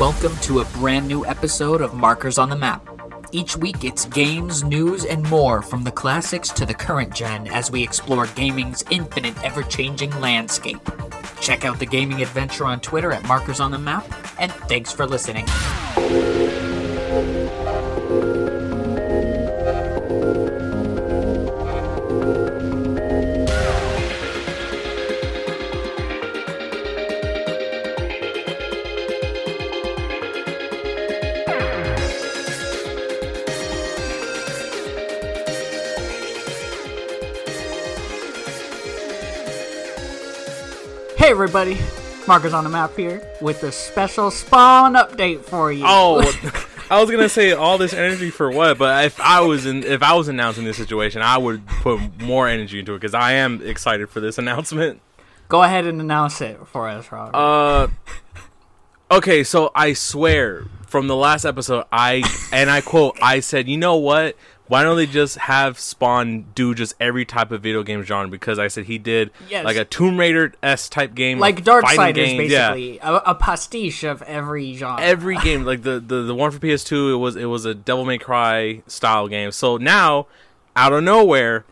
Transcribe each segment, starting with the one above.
Welcome to a brand new episode of Markers on the Map. Each week it's games, news, and more from the classics to the current gen as we explore gaming's infinite, ever changing landscape. Check out the gaming adventure on Twitter at Markers on the Map, and thanks for listening. Everybody, Markers on the Map here with a special Spawn update for you. Oh, I was gonna say all this energy for what? But if I was in, if I was announcing this situation, I would put more energy into it because I am excited for this announcement. Go ahead and announce it for us, Rob. Uh, okay, so I swear from the last episode, I and I quote, I said, you know what? Why don't they just have Spawn do just every type of video game genre? Because I said he did Yes. like a Tomb Raider s type game, like Darksiders, games, yeah. basically a, a pastiche of every genre. every game like the, the the one for PS2 it was it was a Devil May Cry style game. So now out of nowhere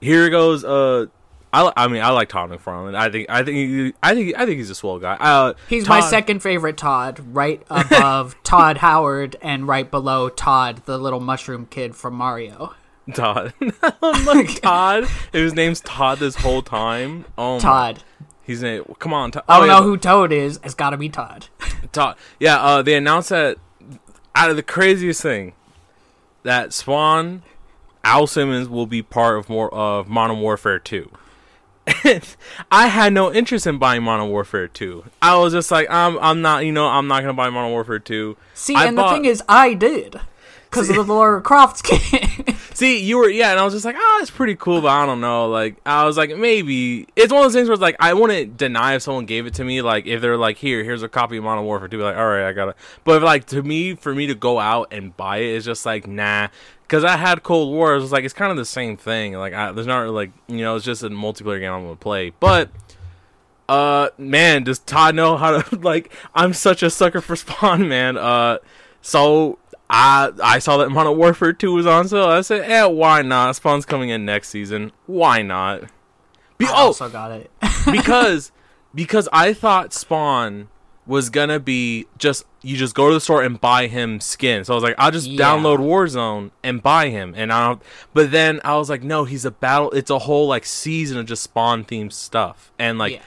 here goes uh I, I mean I like Todd McFarlane. I think I think he, I think I think he's a swell guy. Uh He's my second favorite Todd, right above Todd Howard and right below Todd, the little mushroom kid from Mario. Todd. I'm like Todd. His name's Todd this whole time. Oh my- Todd. He's name. Come on, Todd. I don't oh, yeah, know who Toad is. It's got to be Todd. Todd. Yeah, uh, they announced that out of the craziest thing that Spawn, Al Simmons will be part of more of Modern Warfare 2. I had no interest in buying Modern Warfare 2. I was just like, I'm, I'm not, you know, I'm not gonna buy Modern Warfare 2. See, I and bought- the thing is, I did because of the Lara Croft skin. See, you were yeah, and I was just like, oh, it's pretty cool, but I don't know. Like, I was like, maybe it's one of those things where it's like, I wouldn't deny if someone gave it to me. Like, if they're like, here, here's a copy of Modern Warfare 2, be like, all right, I got it. But if, like to me, for me to go out and buy it is just like, nah, because I had Cold War. It was like it's kind of the same thing. Like, I, there's not like you know, it's just a multiplayer game I'm gonna play, but. Uh man, does Todd know how to like I'm such a sucker for Spawn, man. Uh so I I saw that Modern Warfare 2 was on sale. I said, "Eh, why not? Spawn's coming in next season. Why not?" Be- I oh, got it. because because I thought Spawn was gonna be just you just go to the store and buy him skin. So I was like, I'll just Yeah. download Warzone and buy him. And I don't. But then I was like, no, he's a battle. It's a whole like season of just Spawn themed stuff. And like, yeah.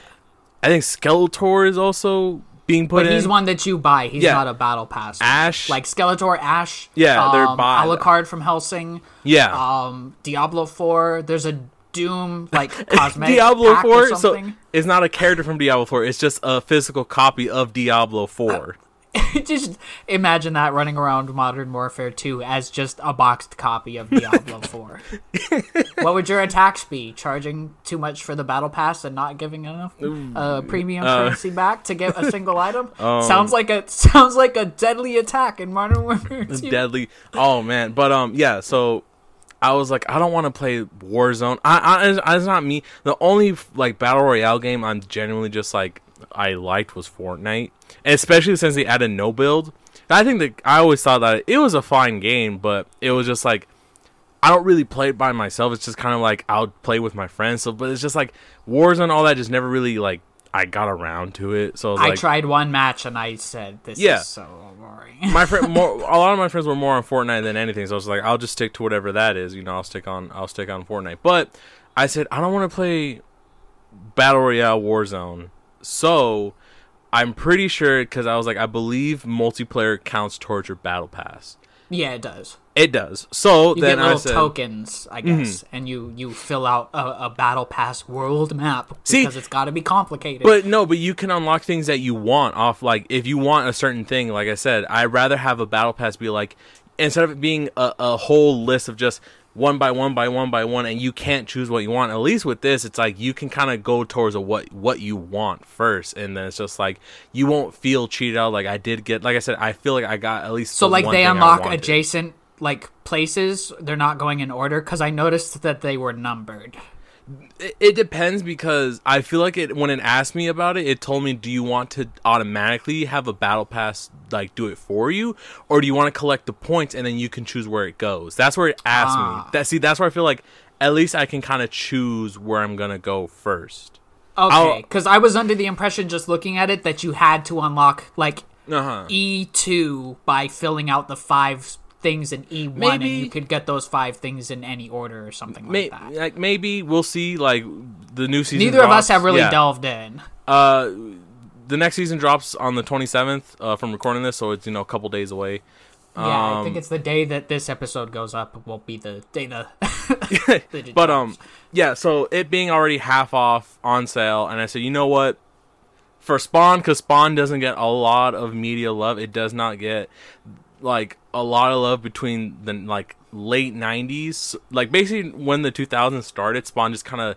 I think Skeletor is also being put But in. he's one that you buy. He's Yeah. not a battle pass. Ash. Like Skeletor, Ash. Yeah, they're um, buy- Alucard from Hellsing. yeah. Um, Diablo 4. There's a Doom, like, cosmetic Diablo pack 4 or so it's not a character from Diablo 4 it's just a physical copy of Diablo 4 just imagine that running around Modern Warfare 2 as just a boxed copy of Diablo 4. what would your attacks be? Charging too much for the battle pass and not giving enough uh, premium Uh, currency back to get a single item? um, sounds like a sounds like a deadly attack in Modern Warfare 2. deadly oh man but um yeah so I was like I don't want to play Warzone I, I it's- not me the only like battle royale game I'm genuinely just like I liked was Fortnite especially since they added no build I think that I always thought that it was a fine game but it was just like I don't really play it by myself. It's just kind of like I'll play with my friends. So, but it's just like Warzone, all that just never really like I got around to it. So I I like, tried one match and I said, "This Yeah. is so boring." my friend, more a lot of my friends were more on Fortnite than anything. So I was like, I'll just stick to whatever that is. You know, I'll stick on I'll stick on Fortnite. But I said I don't want to play Battle Royale Warzone. So I'm pretty sure because I was like, I believe multiplayer counts towards your battle pass. yeah, it does. It does. So You then get I little said, Mm-hmm. tokens, I guess, and you you fill out a, a battle pass world map See, because it's got to be complicated. But no, but you can unlock things that you want off. Like if you want a certain thing, like I said, I'd rather have a battle pass be like instead of it being a, a whole list of just one by one by one by one, and you can't choose what you want. At least with this, it's like you can kind of go towards a what what you want first, and then it's just like you won't feel cheated out. Like I did get, like I said, I feel like I got at least. So like they unlock adjacent like places. They're not going in order because I noticed that they were numbered. It, depends because I feel like it when it asked me about it, it told me, "Do you want to automatically have a battle pass like do it for you, or do you want to collect the points and then you can choose where it goes?" That's where it asked Ah. me. That see, that's where I feel like at least I can kind of choose where I'm gonna go first. Okay, because I was under the impression just looking at it that you had to unlock like Uh huh. E two by filling out the five things in E one, and you could get those five things in any order or something May, like that. like maybe we'll see. Like the new season. Neither of us have really yeah. delved in. Uh, the next season drops on the 27th uh, from recording this, so it's you know a couple days away. Yeah, I think Um, it's the day that this episode goes up. Won't be the day the. But um, yeah. So it being already half off on sale, and I said, you know what? For Spawn, because Spawn doesn't get a lot of media love. It does not get like a lot of love between the like late '90s, like basically when the 2000s started. Spawn just kind of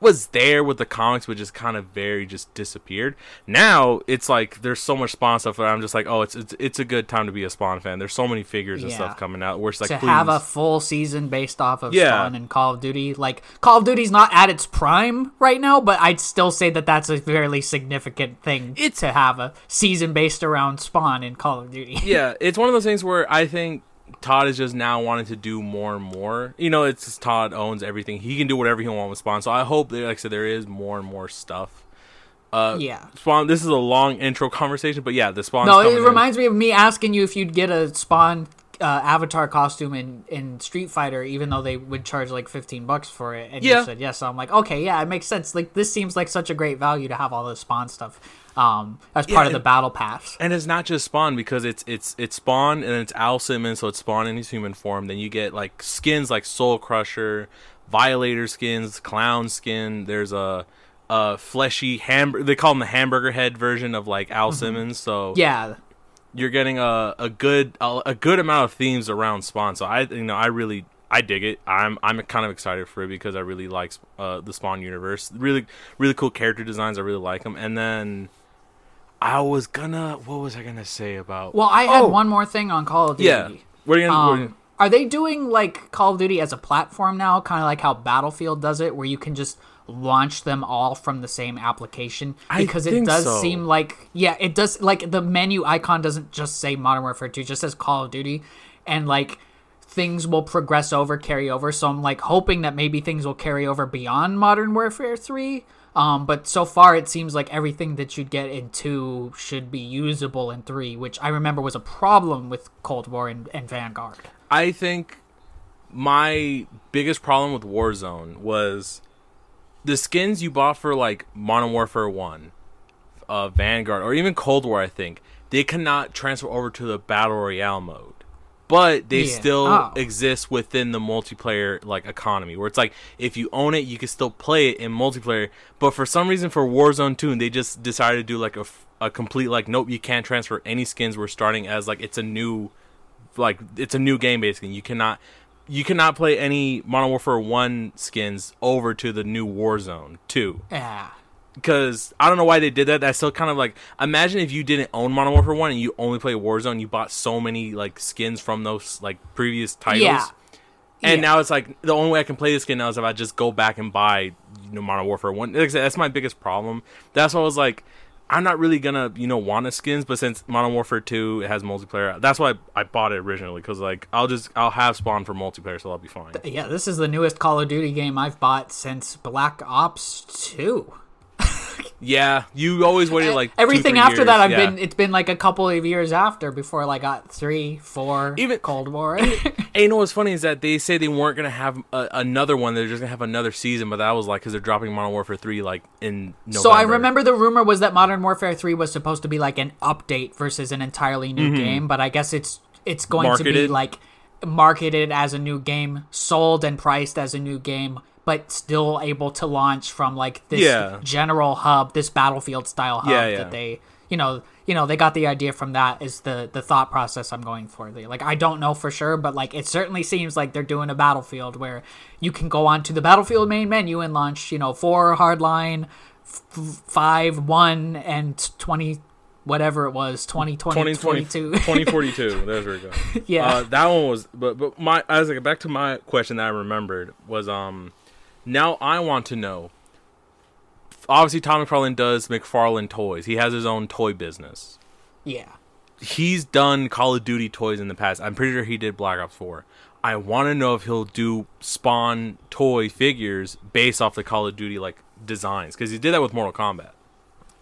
was there with the comics, but just kind of very just disappeared. Now it's like there's so much Spawn stuff that I'm just like, oh, it's it's it's a good time to be a Spawn fan. There's so many figures and Yeah. stuff coming out. Where it's like, to please. have a full season based off of Yeah. Spawn and Call of Duty. Like Call of Duty's not at its prime right now, but I'd still say that that's a fairly significant thing It's- to have a season based around Spawn in Call of Duty. yeah, it's one of those things where I think Todd is just now wanting to do more and more. You know, it's Todd owns everything. He can do whatever he wants with Spawn. So I hope that, like I said, there is more and more stuff. Uh, yeah. Spawn. This is a long intro conversation, but yeah, the Spawn. No, it reminds me of me asking you if you'd get a Spawn uh, avatar costume in, in Street Fighter, even though they would charge like fifteen bucks for it, and Yeah. you said yes. So I'm like, okay, yeah, it makes sense. Like this seems like such a great value to have all the Spawn stuff um, as part Yeah, of the battle pass. And it's not just Spawn because it's it's it's Spawn and it's Al Simmons, so it's Spawn in his human form. Then you get like skins like Soul Crusher, Violator skins, Clown skin. There's a a fleshy hamburger. They call him the hamburger head version of like Al Simmons. So Yeah, you're getting a a good a, a good amount of themes around Spawn. So I you know I really I dig it. I'm I'm kind of excited for it because I really like uh, the Spawn universe. Really really cool character designs. I really like them. And then I was gonna what was I gonna say about? Well, I had Oh, one more thing on Call of Duty. Yeah. What are you gonna? what are you- Um, are they doing like Call of Duty as a platform now, kind of like how Battlefield does it, where you can just launch them all from the same application? I Because it does so. seem like, yeah, it does. Like the menu icon doesn't just say Modern Warfare 2, it just says Call of Duty, and like things will progress over, carry over. So I'm like hoping that maybe things will carry over beyond Modern Warfare 3. Um, but so far it seems like everything that you'd get in two should be usable in three, which I remember was a problem with Cold War and, and Vanguard. I think my biggest problem with Warzone was the skins you bought for like Modern Warfare One, uh, Vanguard, or even Cold War. I think they cannot transfer over to the Battle Royale mode, but they Yeah. still Oh. exist within the multiplayer like economy, where it's like if you own it, you can still play it in multiplayer. But for some reason, for Warzone Two, they just decided to do like a, a complete like nope, you can't transfer any skins. We're starting as like it's a new like it's a new game basically. You cannot you cannot play any Modern Warfare One skins over to the new Warzone Two Yeah. Because I don't know why they did that. That's still kind of like imagine if you didn't own Modern Warfare One and you only play Warzone. You bought so many like skins from those like previous titles. Yeah. And Yeah. now it's like the only way I can play this skin now is if I just go back and buy you know Modern Warfare One. Like I said, that's my biggest problem. That's why I was like, I'm not really gonna you know want a skins, but since Modern Warfare Two has multiplayer, that's why I, I bought it originally because like I'll just I'll have Spawn for multiplayer, so I'll be fine. Yeah, this is the newest Call of Duty game I've bought since Black Ops 2. Yeah, you always waited like two, Everything three after years, that, I've yeah. been it's been like a couple of years after before I got three, four, Even- Cold War. And you know what's funny is that they say they weren't gonna have a, another one. They're just gonna have another season, but that was like because they're dropping Modern Warfare Three like in November. so I remember the rumor was that Modern Warfare 3 was supposed to be like an update versus an entirely new game, but I guess it's it's going to be Mm-hmm. Like marketed as a new game, sold and priced as a new game, but still able to launch from like this Yeah. general hub, this battlefield style hub Yeah, yeah. that they you know you know they got the idea from that is the the thought process i'm going for They- like i don't know for sure but like it certainly seems like they're doing a battlefield where you can go onto the battlefield main menu and launch you know four hardline f- five one and 20 whatever it was 20 20, 2020, 22 2042. There's where we go. yeah Uh, that one was, but but my I was like back to my question that I remembered was um Now I want to know. Obviously, Tom McFarlane does McFarlane Toys. He has his own toy business. Yeah. He's done Call of Duty toys in the past. I'm pretty sure he did Black Ops 4. I want to know if he'll do Spawn toy figures based off the Call of Duty like designs because he did that with Mortal Kombat.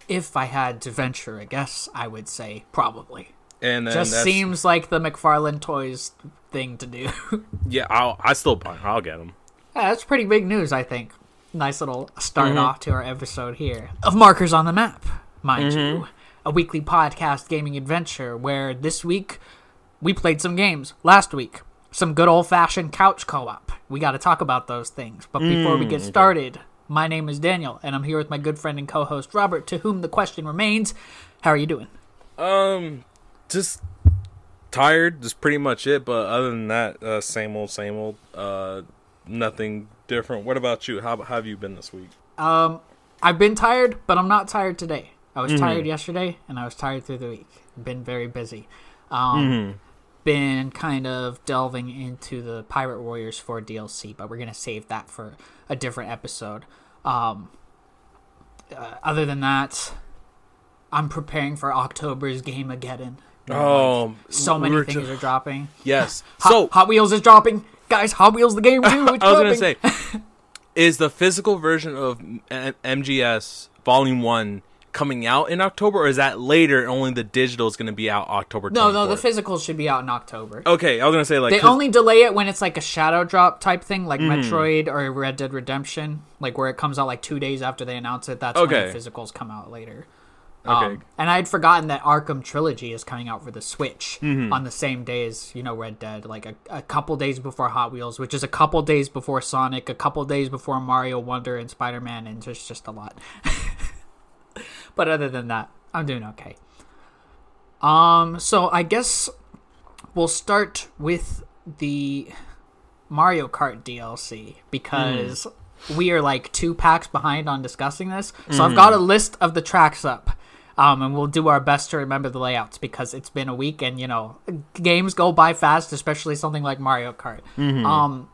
If I had to venture a guess, I would say probably. And then Just that's- seems like the McFarlane Toys thing to do. yeah, I'll I still buy. 'em. I'll get them. Yeah, that's pretty big news, I think. Nice little start Mm-hmm. off to our episode here of Markers on the Map, mind Mm-hmm. you. A weekly podcast gaming adventure where this week we played some games. Last week, some good old fashioned couch co op. We got to talk about those things. But before we Mm, get started, my name is Daniel, and I'm here with my good friend and co host Robert, to whom the question remains How are you doing? Um, just tired. Just pretty much it. But other than that, uh, same old, same old. Uh, nothing different. What about you? How, how have you been this week? Um, I've been tired, but I'm not tired today. I Mm-hmm. was tired yesterday, and I was tired through the week. Been very busy. Um, Mm-hmm. Been kind of delving into the Pirate Warriors 4 DLC, but we're gonna save that for a different episode. Um, uh, other than that, I'm preparing for October's Game Again. Oh, So many things are dropping. yes. Hot, So Hot Wheels is dropping, guys. Hot Wheels the game too. I was gonna say, is the physical version of M- MGS Volume One coming out in October, or is that later? and Only the digital is going to be out October. no, no, the 24th? physicals should be out in October. Okay, I was gonna say like They 'cause- only delay it when it's like a shadow drop type thing, like Mm-hmm. Metroid or Red Dead Redemption, like where it comes out like two days after they announce it. That's when the physicals come out later. Okay. Um, and I had forgotten that Arkham Trilogy is coming out for the Switch Mm-hmm. on the same day as you know Red Dead, like a, a couple days before Hot Wheels, which is a couple days before Sonic, a couple days before Mario Wonder and Spider Man, and just just a lot. but other than that, I'm doing okay. Um, so I guess we'll start with the Mario Kart DLC because we are like two packs behind on discussing this. So I've got a list of the tracks up. Um, and we'll do our best to remember the layouts because it's been a week and you know games go by fast, especially something like Mario Kart. Um,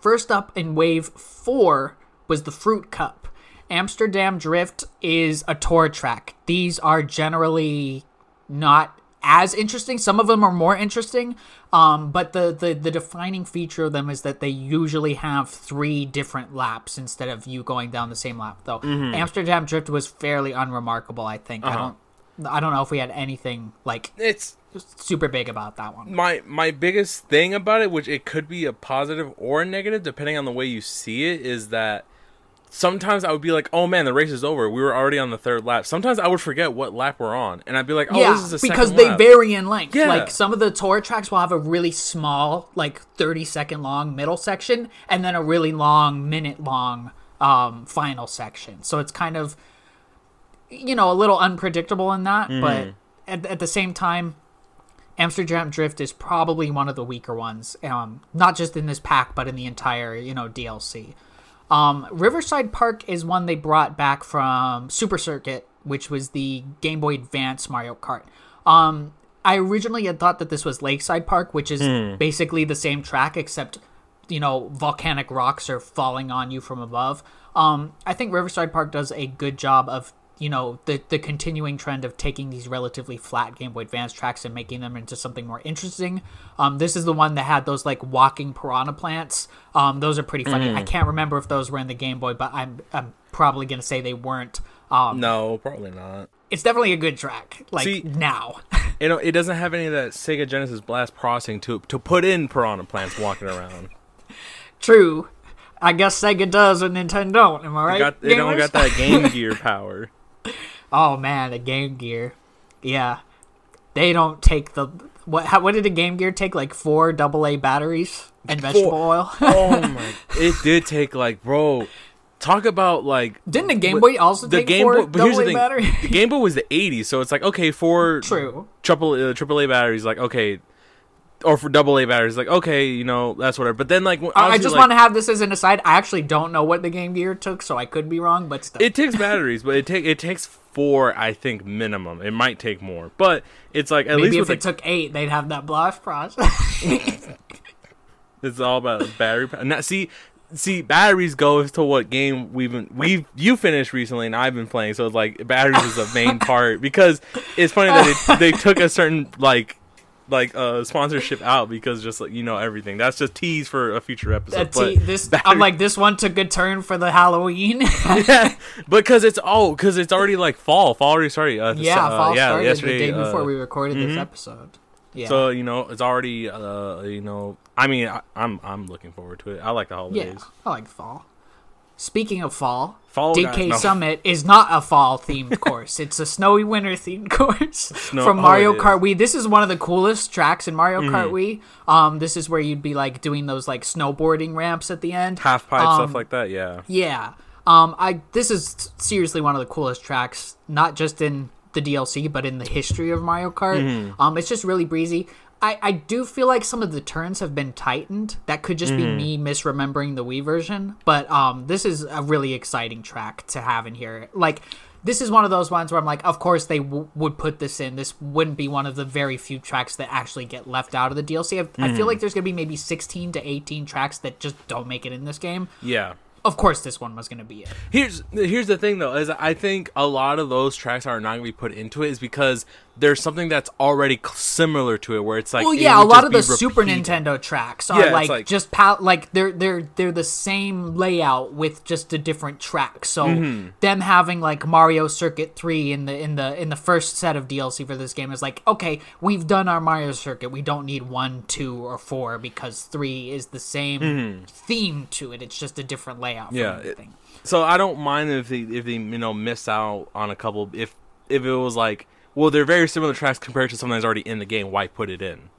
first up in wave four was the Fruit Cup. Amsterdam Drift is a tour track. These are generally not as interesting. Some of them are more interesting, um, but the, the the defining feature of them is that they usually have three different laps instead of you going down the same lap. Though Amsterdam Drift was fairly unremarkable. I think I don't I don't know if we had anything like it's super big about that one. my my biggest thing about it, which it could be a positive or a negative depending on the way you see it, is that sometimes I would be like, "Oh man, the race is over. We were already on the third lap." Sometimes I would forget what lap we're on, and I'd be like, "Oh, yeah, this is the because second they lap." vary in length. Yeah. Like some of the tour tracks will have a really small, like thirty second long middle section, and then a really long, minute long um, final section. So it's kind of, you know, a little unpredictable in that. Mm-hmm. But at, at the same time, Amsterdam Drift is probably one of the weaker ones. Um, not just in this pack, but in the entire, you know, DLC. Um, Riverside Park is one they brought back from Super Circuit, which was the Game Boy Advance Mario Kart. Um, I originally had thought that this was Lakeside Park, which is basically the same track except you know volcanic rocks are falling on you from above. Um, I think Riverside Park does a good job of you know the the continuing trend of taking these relatively flat Game Boy Advance tracks and making them into something more interesting. Um, this is the one that had those like walking piranha plants. Um, those are pretty funny. I can't remember if those were in the Game Boy, but I'm I'm probably gonna say they weren't. Um, No, probably not. it's definitely a good track. Like See- now. You know, it doesn't have any of that Sega Genesis Blast processing to to put in piranha plants walking around. True. I guess Sega does and Nintendo don't. Am I right? got, they don't got that Game Gear power. Oh man, the Game Gear. Yeah, they don't take the what? How, what did the Game Gear take? Like four AA batteries and vegetable oil. Oh my! It did take like, bro. Talk about like Didn't the Game Boy also the take Game four Boy. But here's the thing: batteries? the Game Boy was the '80s, so it's like okay, four True. triple uh, AAA batteries, like okay, or for double A batteries, like okay, you know that's whatever. But then like, I just like, want to have this as an aside. I actually don't know what the Game Gear took, so I could be wrong. But still, it takes batteries, but it take it takes four, I think minimum. It might take more, but it's like at maybe least if it the, took eight, they'd have that blast process. it's all about battery. pa- Now, see, see batteries goes to what game we've been we've you finished recently and I've been playing. So it's like batteries is a main part because it's funny that they took a certain like like uh sponsorship out because just like you know everything that's just tease for a future episode. That but t- this I'm like this one took a turn for the Halloween. yeah, because it's oh, because it's already like fall. Fall already started. Uh, yeah, uh, fall yeah, started yesterday, the day before uh, we recorded this mhm. episode. Yeah. So you know it's already uh you know I mean I, I'm I'm looking forward to it. I like the yeah, holidays. I like fall. Speaking of fall, Fall DK no. Summit is not a fall themed course. It's a snowy winter themed course Snow- from oh, Mario is. Kart Wii. This is one of the coolest tracks in Mario Kart Mm-hmm. Wii. Um, this is where you'd be like doing those like snowboarding ramps at the end. Half pipe Um, stuff like that. Yeah. Yeah. Um, I this is seriously one of the coolest tracks, not just in the DLC, but in the history of Mario Kart. Mm-hmm. Um, it's just really breezy. I, I do feel like some of the turns have been tightened. That could just Mm-hmm. be me misremembering the Wii version, but um, this is a really exciting track to have in here. Like, this is one of those ones where I'm like, of course they w- would put this in. This wouldn't be one of the very few tracks that actually get left out of the DLC. I, I Mm-hmm. feel like there's gonna be maybe 16 to 18 tracks that just don't make it in this game. Yeah. Of course, this one was gonna be it. Here's here's the thing though is I think a lot of those tracks are not going to be put into it is because there's something that's already similar to it where it's like Well, yeah, a lot of the Super repeated. Nintendo tracks are Yeah, like, like- just pal- like they're they're they're the same layout with just a different track. So Mm-hmm. them having like Mario Circuit 3 in the in the in the first set of DLC for this game is like, okay, we've done our Mario Circuit. We don't need 1, 2 or 4 because 3 is the same theme to it. It's just a different layout Mm-hmm. Yeah, it- So I don't mind if they if they you know miss out on a couple if if it was like well they're very similar tracks compared to something that's already in the game. Why put it in?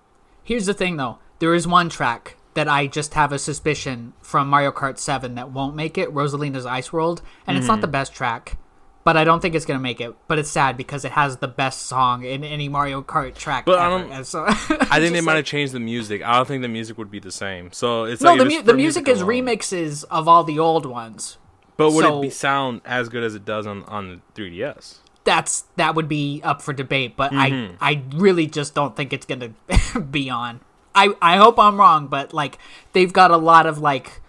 Here's the thing though. There is one track that I just have a suspicion from Mario Kart 7 that won't make it, Rosalina's Ice World, and it's not Mm-hmm. the best track. But I don't think it's gonna make it. But it's sad because it has the best song in any Mario Kart track. But I don't- And so- I think they might like- have changed the music. I don't think the music would be the same. So it's No, like the, mu- the for music is remixes of all the old ones. But would so- it be sound as good as it does on on the 3DS? That's that would be up for debate. But Mm-hmm. I I really just don't think it's gonna be on. I I hope I'm wrong, but like they've got a lot of like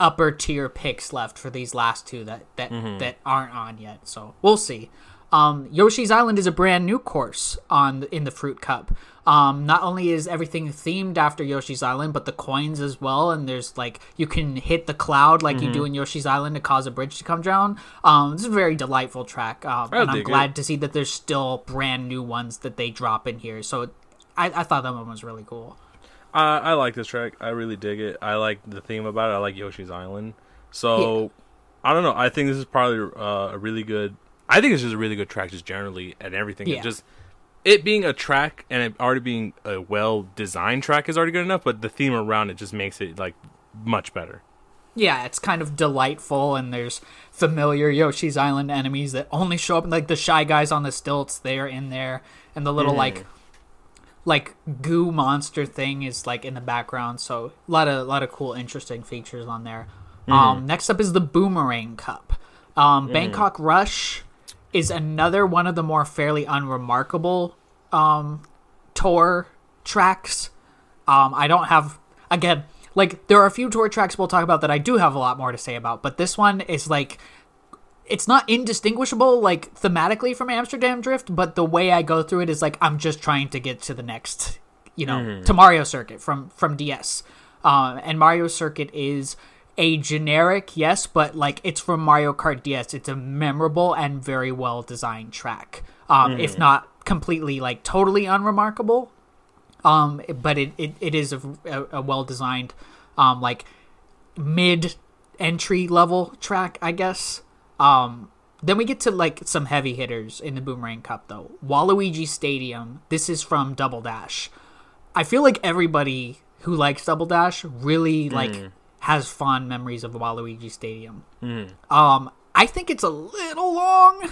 upper tier picks left for these last two that that Mm-hmm. that aren't on yet. So we'll see. Um, Yoshi's Island is a brand new course on in the Fruit Cup. Um, not only is everything themed after Yoshi's Island, but the coins as well. And there's like you can hit the cloud like Mm-hmm. you do in Yoshi's Island to cause a bridge to come down. Um, this is a very delightful track, um, and I'm dig it. glad to see that there's still brand new ones that they drop in here. So I, I thought that one was really cool. I I like this track. I really dig it. I like the theme about it. I like Yoshi's Island. So I don't know. I think this is probably uh, a really good. I think it's just a really good track, just generally and everything. It Yeah. just it being a track and it already being a well designed track is already good enough. But the theme around it just makes it like much better. yeah, it's kind of delightful, and there's familiar Yoshi's Island enemies that only show up, like the shy guys on the stilts. They're in there, and the little like like goo monster thing is like in the background. So a lot of lot of cool, interesting features on there. Um, next up is the Boomerang Cup. Um, Bangkok Rush is another one of the more fairly unremarkable um, tour tracks. Um, I don't have again like there are a few tour tracks we'll talk about that I do have a lot more to say about, but this one is like it's not indistinguishable like thematically from Amsterdam Drift, but the way I go through it is like I'm just trying to get to the next, you know, to Mario Circuit from from DS. Um, and Mario Circuit is a generic yes, but like it's from Mario Kart DS. It's a memorable and very well designed track. Um, if not completely like totally unremarkable, um but it it, it is a, a, a well designed um like mid entry level track i guess. Um then we get to like some heavy hitters in the boomerang cup though. Waluigi stadium. This is from double dash. I feel like everybody who likes double dash really like has fond memories of waluigi stadium um i think it's a little long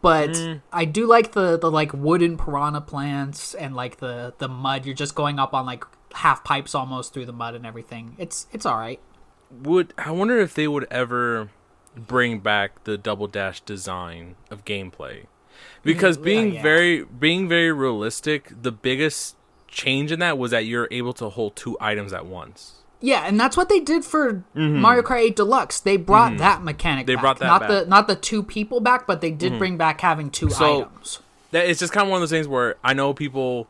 but I do like the the like wooden piranha plants and like the the mud. You're just going up on like half pipes almost through the mud and everything. It's it's all right. Would I wonder if they would ever bring back the double dash design of gameplay? Because Mm, being yeah. very being very realistic, the biggest change in that was that you're able to hold two items at once. Yeah, and that's what they did for Mario Kart 8 Deluxe. They brought that mechanic. Mm-hmm. They back. brought that not back. Mm-hmm. the not the two people back, but they did bring back having two So- items. that it's just kind of one of those things where I know people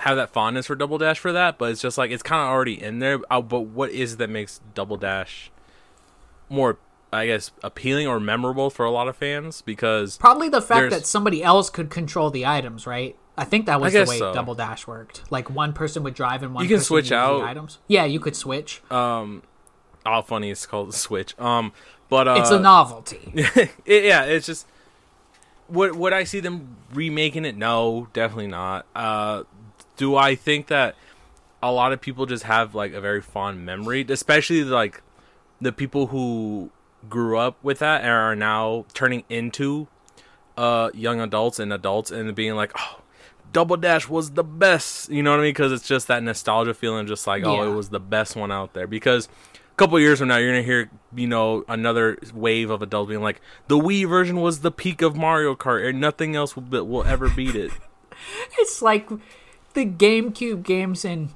have that fondness for Double Dash for that, but it's just like it's kind of already in there. Uh, but what is it that makes Double Dash more, I guess, appealing or memorable for a lot of fans? Because Probably the fact that somebody else could control the items, right? I think that was the way so. Double Dash worked. Like one person would drive and one You can person switch out. the items. Yeah, you could switch. um, all funny it's called Switch. Um, but uh, it's a novelty. it, yeah, it's just would would I see them remaking it? No, definitely not. Uh, do I think that a lot of people just have like a very fond memory, especially like the people who grew up with that and are now turning into uh young adults and adults and being like, oh. Double Dash was the best, you know what I mean? Because it's just that nostalgia feeling, just like, oh, it was the best one out there. Because a couple years from now, you're gonna hear, you know, another wave of adults being like, the Wii version was the peak of Mario Kart, and nothing else will, will ever beat it. It's like the GameCube games in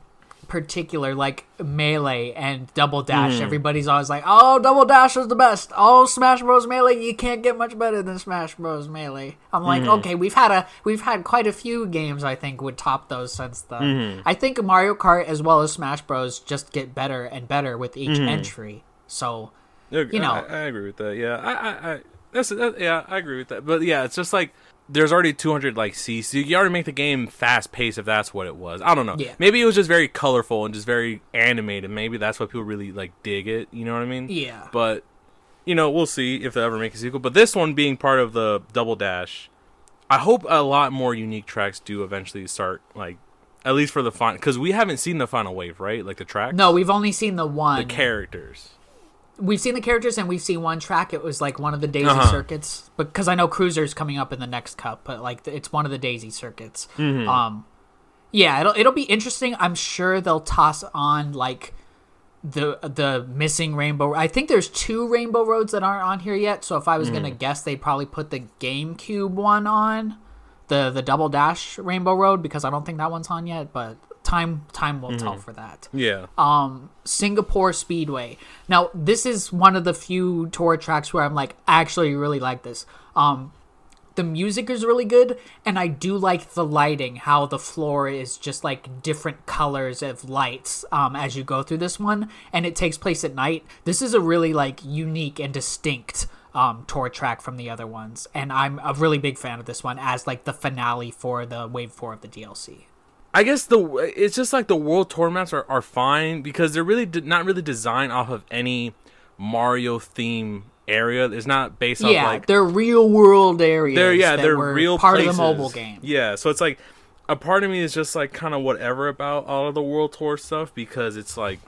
particular, like Melee and Double Dash. Hmm. Everybody's always like, "Oh, Double Dash is the best." Oh, Smash Bros. Melee, you can't get much better than Smash Bros. Melee. I'm like, Hmm. okay, we've had a we've had quite a few games I think would top those since then. Hmm. I think Mario Kart as well as Smash Bros. just get better and better with each Hmm. entry. So you know. I, I agree with that. Yeah, I, I, I that's that, yeah, I agree with that. But yeah, it's just like there's already 200 like C's. So you already make the game fast paced if that's what it was. I don't know. Yeah. Maybe it was just very colorful and just very animated. Maybe that's why people really like dig it. You know what I mean? yeah, But you know, we'll see if they ever make a sequel. But this one being part of the Double Dash, I hope a lot more unique tracks do eventually start like. At least for the final, because we haven't seen the final wave, right? Like the tracks, no, we've only seen the one. the characters. We've seen the characters and we've seen one track. It was like one of the Daisy Uh-huh. circuits, because I know Cruiser's coming up in the next cup, but like it's one of the Daisy circuits. Mm-hmm. Um, yeah, it'll it'll be interesting. I'm sure they'll toss on like the the missing rainbow. I think there's two rainbow roads that aren't on here yet. So if I was Mm-hmm. gonna guess, they'd probably put the GameCube one on the the Double Dash Rainbow Road because I don't think that one's on yet. But time time will tell Mm-hmm. for that Yeah. um Singapore Speedway. Now, this is one of the few tour tracks where I'm like actually really like this. Um the music is really good and I do like the lighting, how the floor is just like different colors of lights um as you go through this one and it takes place at night. This is a really like unique and distinct um tour track from the other ones and I'm a really big fan of this one as like the finale for the wave 4 of the DLC. I guess the it's just like the world tour maps are, are fine because they're really de- not really designed off of any Mario theme area. It's not based off yeah, like they're real world areas. they're yeah they're real part places. of the mobile game. Yeah, so it's like a part of me is just like kind of whatever about all of the world tour stuff because it's like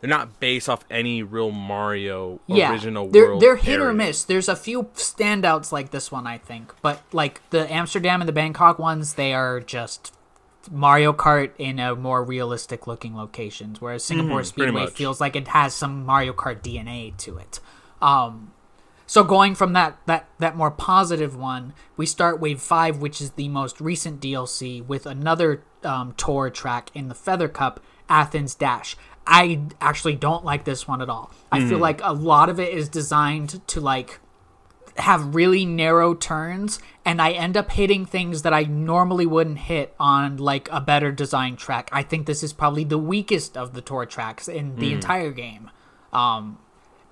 they're not based off any real Mario yeah, original they're world. they're hit or miss. There's a few standouts like this one, I think, but like the Amsterdam and the Bangkok ones, they are just Mario Kart in a more realistic looking locations, whereas Singapore Mm-hmm, Speedway feels like it has some Mario Kart DNA to it. Um, so going from that that that more positive one, we start Wave Five, which is the most recent DLC, with another um, tour track in the Feather Cup, Athens Dash. I actually don't like this one at all. I Hmm. feel like a lot of it is designed to like have really narrow turns and I end up hitting things that I normally wouldn't hit on like a better design track. I think this is probably the weakest of the tour tracks in the entire game. Um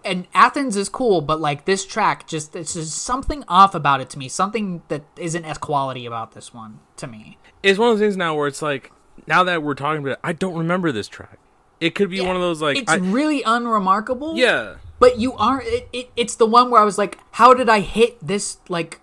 and Athens is cool, but like this track just it's just something off about it to me. Something that isn't as quality about this one to me. It's one of those things now where it's like now that we're talking about it, I don't remember this track. It could be one of those like it's I, really unremarkable. yeah. But you are it, it, it's the one where I was like, how did I hit this like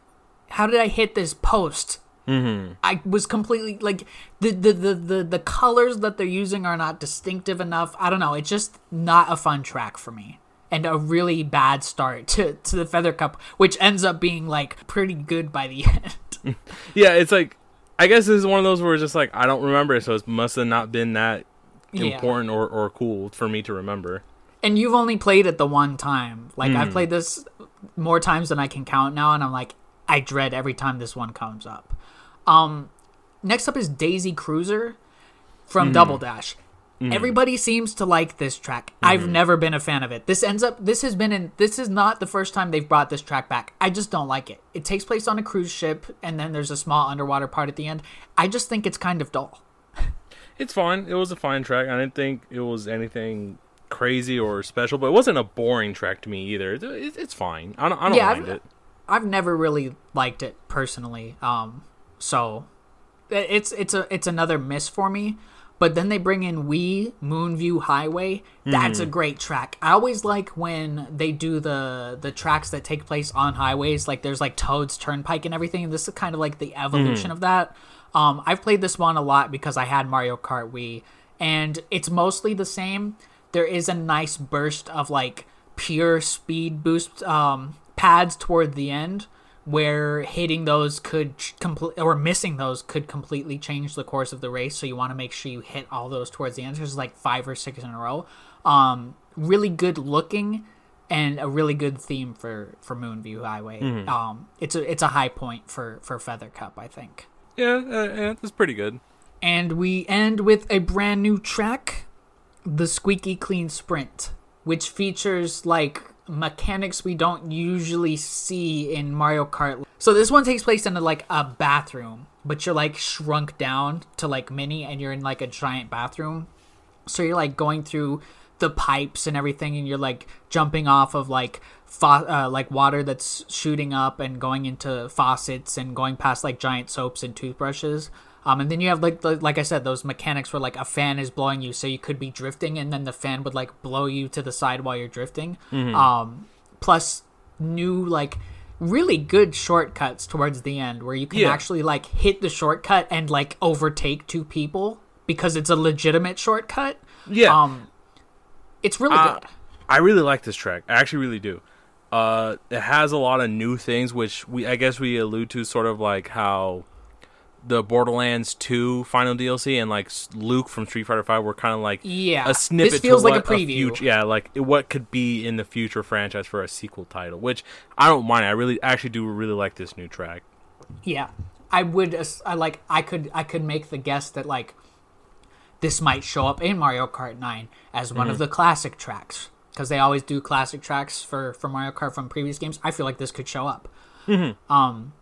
how did I hit this post? Mm-hmm. I was completely like the, the the the the colors that they're using are not distinctive enough. I don't know. It's just not a fun track for me, and a really bad start to to the Feather Cup, which ends up being like pretty good by the end. Yeah, it's like I guess this is one of those where it's just like I don't remember so it must have not been that Yeah. important or, or cool for me to remember. And you've only played it the one time. Like Hmm. I've played this more times than I can count now, and I'm like, I dread every time this one comes up. Um, next up is Daisy Cruiser Hmm. from Double Dash. Everybody seems to like this track. I've never been a fan of it. This ends up this has been in this is not the first time they've brought this track back. I just don't like it. It takes place on a cruise ship and then there's a small underwater part at the end. I just think it's kind of dull. It's fine. It was a fine track. I didn't think it was anything crazy or special, but it wasn't a boring track to me either. It, it, it's fine. I don't, I don't Yeah, mind I've- it. I've never really liked it personally. Um, so it's it's a it's another miss for me. But then they bring in Wii Moonview Highway. That's a great track. I always like when they do the the tracks that take place on highways. Like there's like Toad's Turnpike and everything. This is kind of like the evolution of that. Um, I've played this one a lot because I had Mario Kart Wii, and it's mostly the same. There is a nice burst of like pure speed boost um, pads toward the end where hitting those could complete or missing those could completely change the course of the race. So you want to make sure you hit all those towards the end. There's like five or six in a row. Um really good looking and a really good theme for for moonview highway. Um it's a it's a high point for for feather cup i think. Yeah, uh, yeah, that's pretty good. and we end with a brand new track, the Squeaky Clean Sprint, which features like mechanics we don't usually see in Mario Kart. So this one takes place in a, like a bathroom, but you're like shrunk down to like mini and you're in like a giant bathroom. So you're like going through the pipes and everything and you're like jumping off of like uh, like water that's shooting up and going into faucets and going past like giant soaps and toothbrushes um, and then you have like the, like I said those mechanics where like a fan is blowing you so you could be drifting and then the fan would like blow you to the side while you're drifting um, plus new like really good shortcuts towards the end where you can Yeah. actually like hit the shortcut and like overtake two people because it's a legitimate shortcut Yeah. um, it's really Uh, good. I really like this track. I actually really do. Uh, it has a lot of new things, which we I guess we allude to sort of like how the Borderlands 2 final DLC and like Luke from Street Fighter 5 were kind of like Yeah, a snippet this feels to like a preview. future, yeah, like what could be in the future franchise for a sequel title, which I don't mind. I really actually do really like this new track. Yeah, I would. I like. I could. I could make the guess that like this might show up in Mario Kart 9 as one of Mm-hmm. the classic tracks because they always do classic tracks for for Mario Kart from previous games. I feel like this could show up. Mm-hmm. Um,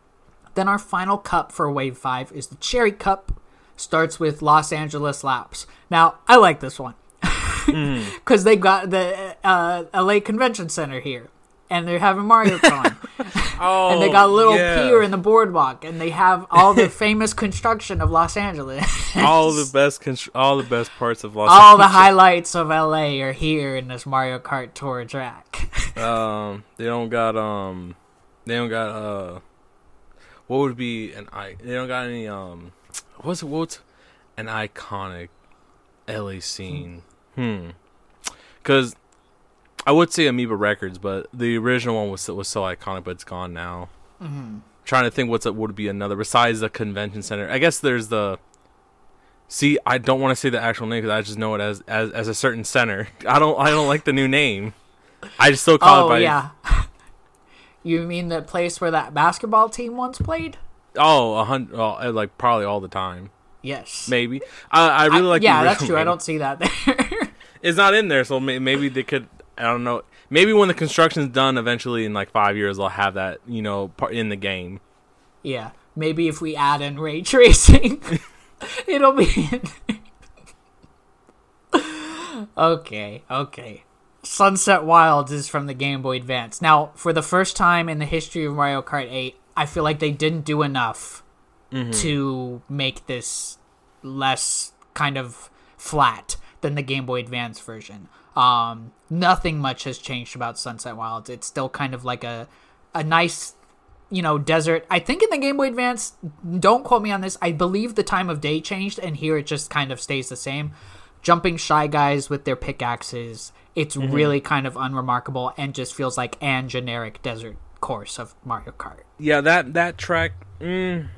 then our final cup for Wave Five is the Cherry Cup. Starts with Los Angeles laps. Now I like this one because they got the uh, LA Convention Center here, and they're having Mario Con. Oh, and they got a little yeah. pier in the boardwalk, and they have all the famous construction of Los Angeles. all the best constr- all the best parts of Los all the highlights of LA are here in this Mario Kart Tour track. Um, they don't got um, they don't got uh, what would be an i? They don't got any um, what's what's an iconic LA scene? Hmm, because I would say Amoeba Records, but the original one was was so iconic, but it's gone now. Mhm. Trying to think what's would be another besides the convention center. I guess there's the. See, I don't want to say the actual name because I just know it as, as as a certain center. I don't I don't like the new name. I just still call Oh it by yeah. You mean the place where that basketball team once played? Oh, a hundred, oh, eh, like probably all the time, Yes. maybe. I, I really I- like. the yeah, that's true. I don't see that there. It's not in there, so may, maybe they could. I don't know. Maybe when the construction's done, eventually in like five years, they'll have that, you know, part in the game. yeah. Maybe if we add in ray tracing, it'll be. In okay. Okay. Sunset Wilds is from the Game Boy Advance. Now, for the first time in the history of Mario Kart 8, I feel like they didn't do enough to make this less kind of flat than the Game Boy Advance version. Um, nothing much has changed about Sunset Wilds. It's still kind of like a a nice, you know, desert. I think in the Game Boy Advance, don't quote me on this. I believe the time of day changed, and here it just kind of stays the same. Jumping shy guys with their pickaxes. It's really kind of unremarkable and just feels like an generic desert course of Mario Kart. Yeah, that that track. Mm,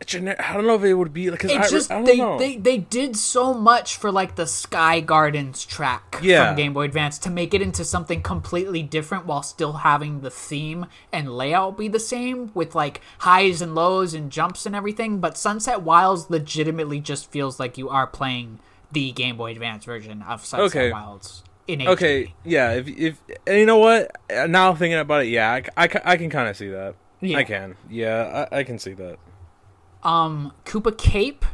gener- I don't know if it would be because I, just I they, know. they they did so much for like the Sky Gardens track Yeah. from Game Boy Advance to make it into something completely different while still having the theme and layout be the same with like highs and lows and jumps and everything. But Sunset Wilds legitimately just feels like you are playing the Game Boy Advance version of Sunset Okay. Wilds in HD. Okay, yeah. If if and you know what? Now thinking about it, yeah, I I can kind of see that. Yeah. I can. Yeah, I, I can see that. Um, Koopa Cape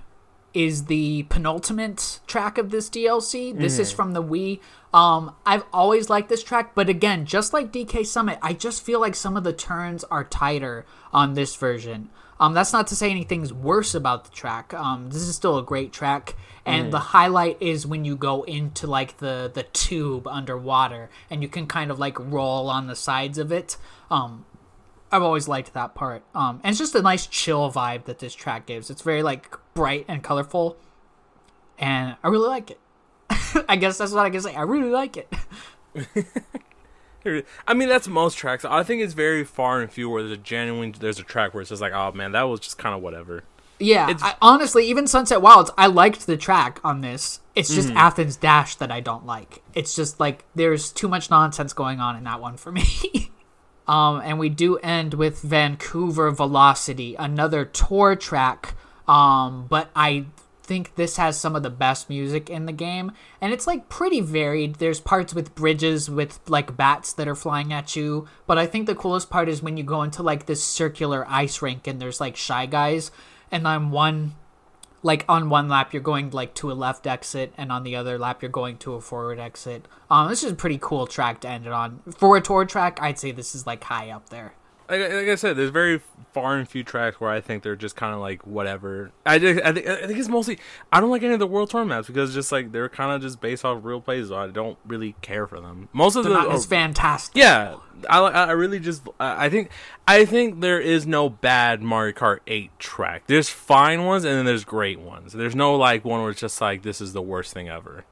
is the penultimate track of this DLC. This is from the Wii. Um, I've always liked this track, but again, just like DK Summit, I just feel like some of the turns are tighter on this version. Um, that's not to say anything's worse about the track. Um, this is still a great track, and the highlight is when you go into like the the tube underwater, and you can kind of like roll on the sides of it. Um, I've always liked that part. Um, and it's just a nice chill vibe that this track gives. It's very like bright and colorful, and I really like it. I guess that's what I can say. I really like it. I mean, that's most tracks. I think it's very far and few where there's a genuine there's a track where it's just like, oh man, that was just kind of whatever. Yeah, It's- I, honestly, even Sunset Wilds, I liked the track on this. It's just Mm-hmm. Athens Dash that I don't like. It's just like there's too much nonsense going on in that one for me. um, and we do end with Vancouver Velocity, another tour track. Um, but I think this has some of the best music in the game, and it's like pretty varied. There's parts with bridges with like bats that are flying at you, but I think the coolest part is when you go into like this circular ice rink and there's like shy guys, and on one like on one lap you're going like to a left exit and on the other lap you're going to a forward exit. Um this is a pretty cool track to end it on. For a tour track i'd say this is like high up there Like, like I said, there's very far and few tracks where I think they're just kind of like whatever. I, just, I think I think it's mostly I don't like any of the world tour maps because just like they're kind of just based off real plays. So I don't really care for them. Most of they're the not as oh, fantastic yeah, I I really just I I think I think there is no bad Mario Kart 8 track. There's fine ones and then there's great ones. There's no like one where it's just like this is the worst thing ever.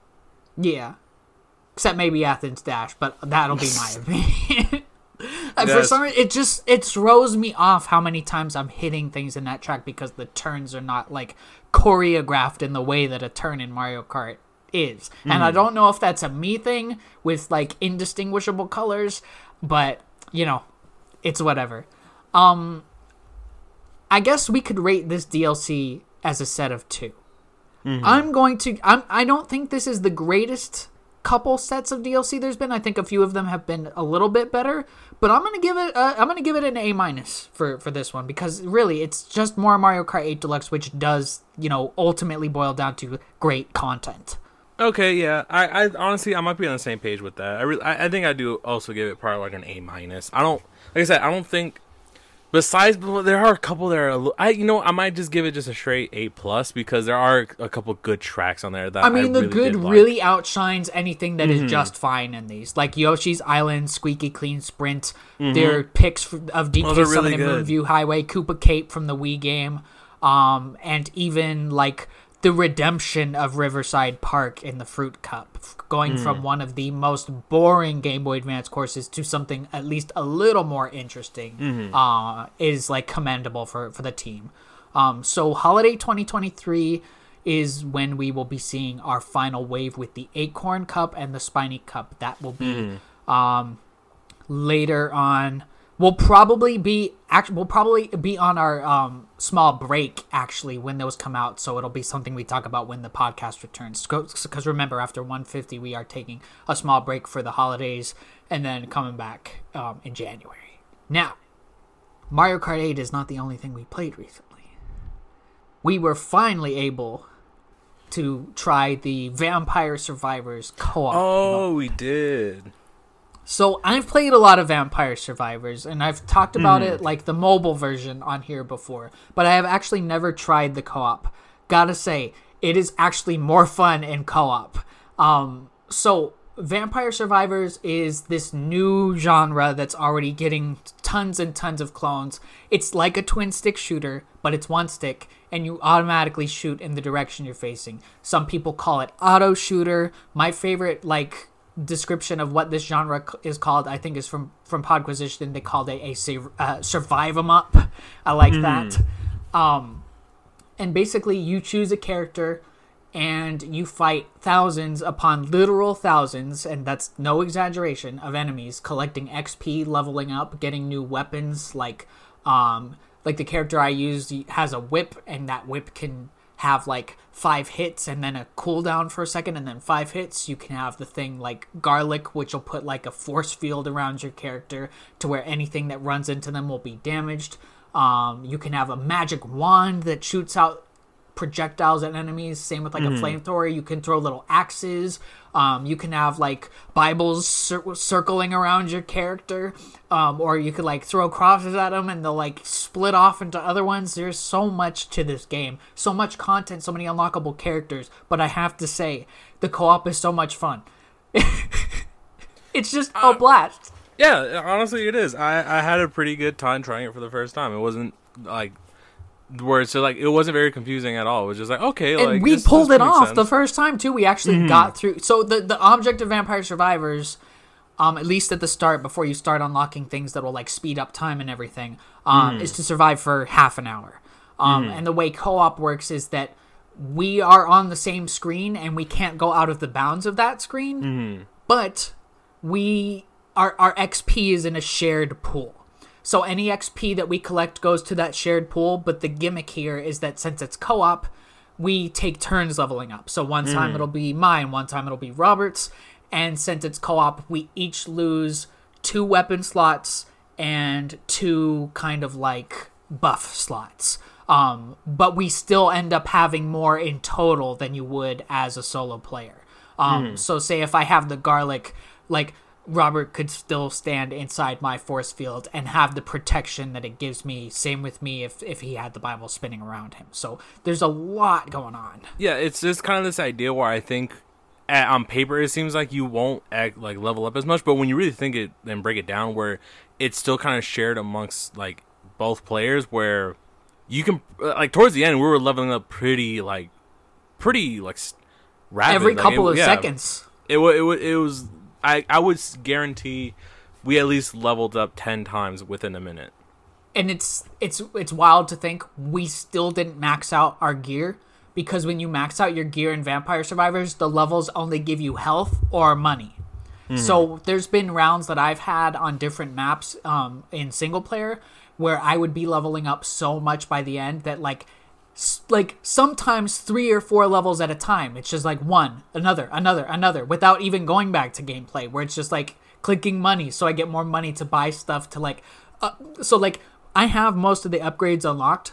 yeah except maybe athens dash but that'll be my opinion And for some reason it just it throws me off how many times i'm hitting things in that track because the turns are not like choreographed in the way that a turn in mario kart is. And i don't know if that's a me thing with like indistinguishable colors but you know it's whatever. Um i guess we could rate this dlc as a set of 2 i'm going to I'm, i don't think this is the greatest couple sets of dlc there's been. I think a few of them have been a little bit better but i'm gonna give it uh, i'm gonna give it an a minus for for this one because really it's just more mario kart 8 deluxe which does you know ultimately boil down to great content Okay, yeah. I, I honestly I might be on the same page with that. I really I, I think I do also give it probably like an A minus. I don't like I said I don't think besides there are a couple that are I you know I might just give it just a straight A plus because there are a couple good tracks on there that I mean, the really good did like. Mm-hmm. really outshines anything that is just fine in these. Like Yoshi's Island, Squeaky Clean Sprint, their picks of DK Mm-hmm. Are Summon really and. Moonview Highway, Koopa Cape from the Wii game, um, and even like the redemption of Riverside Park in the Fruit Cup, going Mm. from one of the most boring Game Boy Advance courses to something at least a little more interesting, Mm-hmm. uh, is like commendable for for the team. Um, so holiday 2023 is when we will be seeing our final wave with the Acorn Cup and the Spiny Cup. That will be um, later on. We'll probably be act- we'll probably be on our um, small break actually when those come out. So it'll be something we talk about when the podcast returns. Because remember, after 150, we are taking a small break for the holidays and then coming back um, in January. Now, Mario Kart 8 is not the only thing we played recently. We were finally able to try the Vampire Survivors co-op. Oh, we did. So I've played a lot of Vampire Survivors, and I've talked about it like the mobile version on here before, but I have actually never tried the co-op. Gotta say, it is actually more fun in co-op. Um, so Vampire Survivors is this new genre that's already getting tons and tons of clones. It's like a twin stick shooter, but it's one stick, and you automatically shoot in the direction you're facing. Some people call it auto shooter. My favorite, like description of what this genre c- is called, I think, is from from Podquisition. They called it a uh, survive 'em up. I like that. Um, and basically, you choose a character and you fight thousands upon literal thousands, and that's no exaggeration, of enemies, collecting XP, leveling up, getting new weapons. Like, um, like the character I use has a whip, and that whip can have like five hits and then a cooldown for a second and then five hits. You can have the thing like garlic, which will put like a force field around your character to where anything that runs into them will be damaged. Um, you can have a magic wand that shoots out projectiles at enemies. Same with like Mm-hmm. a flamethrower. You can throw little axes. Um, you can have like Bibles cir- circling around your character, um, or you could like throw crosses at them and they'll like split off into other ones. There's so much to this game, so much content, so many unlockable characters. But I have to say, the co-op is so much fun. it's just Uh, a blast. Yeah, honestly, it is. I I had a pretty good time trying it for the first time. It wasn't like where it's like it wasn't very confusing at all. It was just like okay, and like we this- pulled this it off sense. the first time too. We actually got through. So the the object of Vampire Survivors, um, at least at the start, before you start unlocking things that will like speed up time and everything, um, is to survive for half an hour. Um, and the way co-op works is that we are on the same screen and we can't go out of the bounds of that screen, but we our our XP is in a shared pool. So any XP that we collect goes to that shared pool, but the gimmick here is that since it's co-op, we take turns leveling up. So one time it'll be mine, one time it'll be Robert's, and since it's co-op, we each lose two weapon slots and two kind of like buff slots. Um, but we still end up having more in total than you would as a solo player. Um, so say if I have the garlic, like Robert could still stand inside my force field and have the protection that it gives me. Same with me if if he had the Bible spinning around him. So there's a lot going on. Yeah, it's just kind of this idea where I think uh on paper it seems like you won't act, like level up as much, but when you really think it and break it down, where it's still kind of shared amongst like both players, where you can uh, like towards the end we were leveling up pretty like pretty like rapid. Every Like, couple it- of yeah. seconds. It it was it was I I would guarantee we at least leveled up ten times within a minute. and it's it's it's wild to think we still didn't max out our gear because when you max out your gear in Vampire Survivors, the levels only give you health or money. So there's been rounds that I've had on different maps um, in single player where I would be leveling up so much by the end that like like sometimes three or four levels at a time. It's just like one, another, another, another, without even going back to gameplay. Where it's just like clicking money, so I get more money to buy stuff to like. Uh, so like I have most of the upgrades unlocked.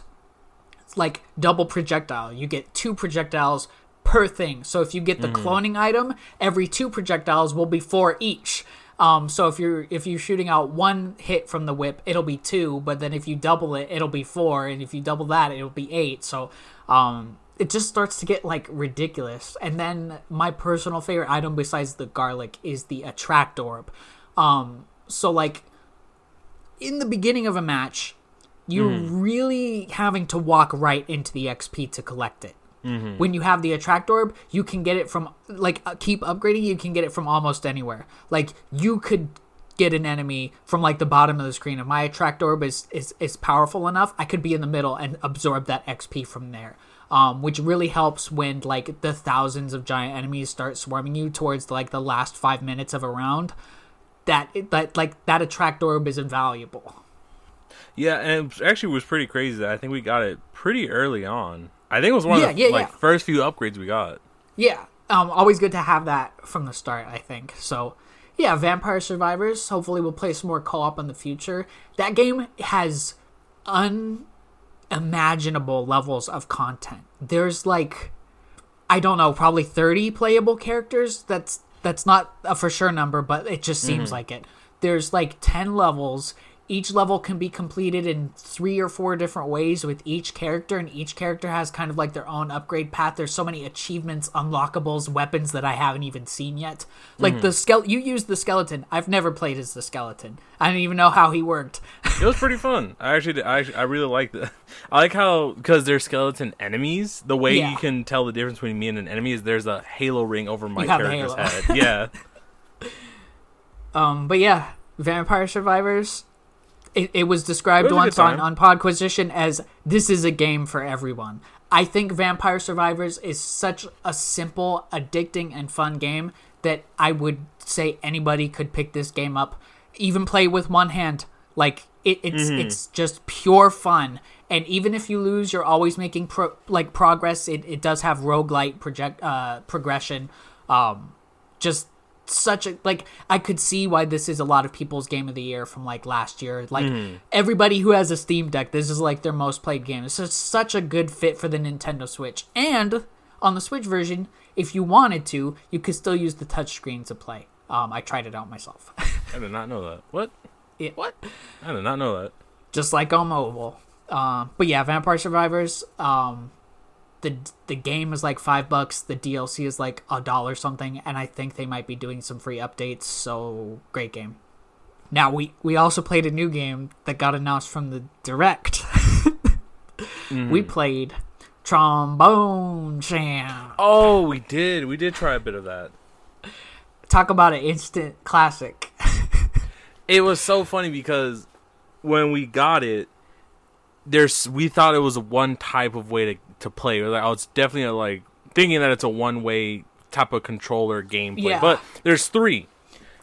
It's like double projectile. You get two projectiles per thing. So if you get the cloning item, every two projectiles will be four each. Um, so if you're if you're shooting out one hit from the whip, it'll be two. But then if you double it, it'll be four. And if you double that, it'll be eight. So um, it just starts to get like ridiculous. And then my personal favorite item besides the garlic is the attract orb. Um, so like in the beginning of a match, you're really having to walk right into the XP to collect it. When you have the attract orb, you can get it from like uh, keep upgrading. You can get it from almost anywhere. Like you could get an enemy from like the bottom of the screen. If my attract orb is is, is powerful enough, I could be in the middle and absorb that XP from there. Um, which really helps when like the thousands of giant enemies start swarming you towards like the last five minutes of a round. That that like that attract orb is invaluable. Yeah, and it actually was pretty crazy. I think we got it pretty early on. I think it was one Yeah, of the yeah, like yeah. first few upgrades we got. Yeah, um, always good to have that from the start. I think so. Yeah, Vampire Survivors. Hopefully, we'll play some more co-op in the future. That game has unimaginable levels of content. There's like, I don't know, probably thirty playable characters. That's that's not a for sure number, but it just seems like it. There's like ten levels. Each level can be completed in three or four different ways with each character, and each character has kind of like their own upgrade path. There's so many achievements, unlockables, weapons that I haven't even seen yet. Like the skeleton, you use the skeleton. I've never played as the skeleton. I didn't even know how he worked. It was pretty fun. I actually, did- I, I really liked it. I like how because they're skeleton enemies. The way Yeah. you can tell the difference between me and an enemy is there's a halo ring over my character's halo. head. Yeah, Um, but yeah, Vampire Survivors. It, it was described It was once on, on Podquisition as this is a game for everyone. I think Vampire Survivors is such a simple, addicting, and fun game that I would say anybody could pick this game up, even play with one hand. Like It, it's Mm-hmm. it's just pure fun. And even if you lose, you're always making pro- like progress. It, it does have roguelite project uh, progression. Um, just such a like I could see why this is a lot of people's game of the year from like last year. Like Mm-hmm. everybody who has a Steam Deck, this is like their most played game. It's just such a good fit for the Nintendo Switch. And on the Switch version, if you wanted to, you could still use the touchscreen to play. Um, I tried it out myself. I did not know that. What? it, what? I did not know that. Just like on mobile. Um, but yeah, Vampire Survivors. Um, the the game is like five bucks. The DLC is like a dollar something, and I think they might be doing some free updates. So great game. Now we we also played a new game that got announced from the direct. We mm. played Trombone Champ. Oh, we did. We did try a bit of that. Talk about an instant classic. It was so funny because when we got it, there's we thought it was one type of way to to play. We were like, oh, it's definitely like thinking that it's a one way type of controller gameplay. Yeah. But there's three.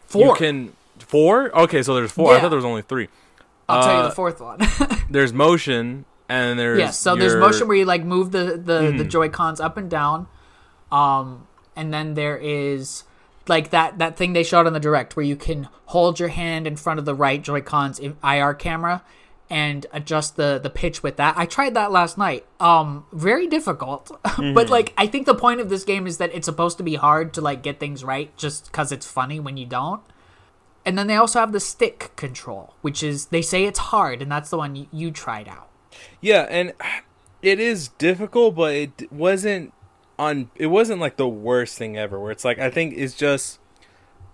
Four. You can four. Okay, so there's four. I thought there was only three. I'll tell you uh, the fourth one. There's motion and there's yeah, so there's motion where you like move the the, the Mhm. Joy Cons up and down, um, and then there is like that that thing they showed on the direct where you can hold your hand in front of the right Joy Cons IR camera and adjust the the pitch with that. I tried that last night. Um, very difficult, but like I think the point of this game is that it's supposed to be hard to like get things right, just because it's funny when you don't. And then they also have the stick control, which is they say it's hard, and that's the one you, you tried out. Yeah, and it is difficult, but it wasn't on. It wasn't like the worst thing ever. Where it's like I think it's just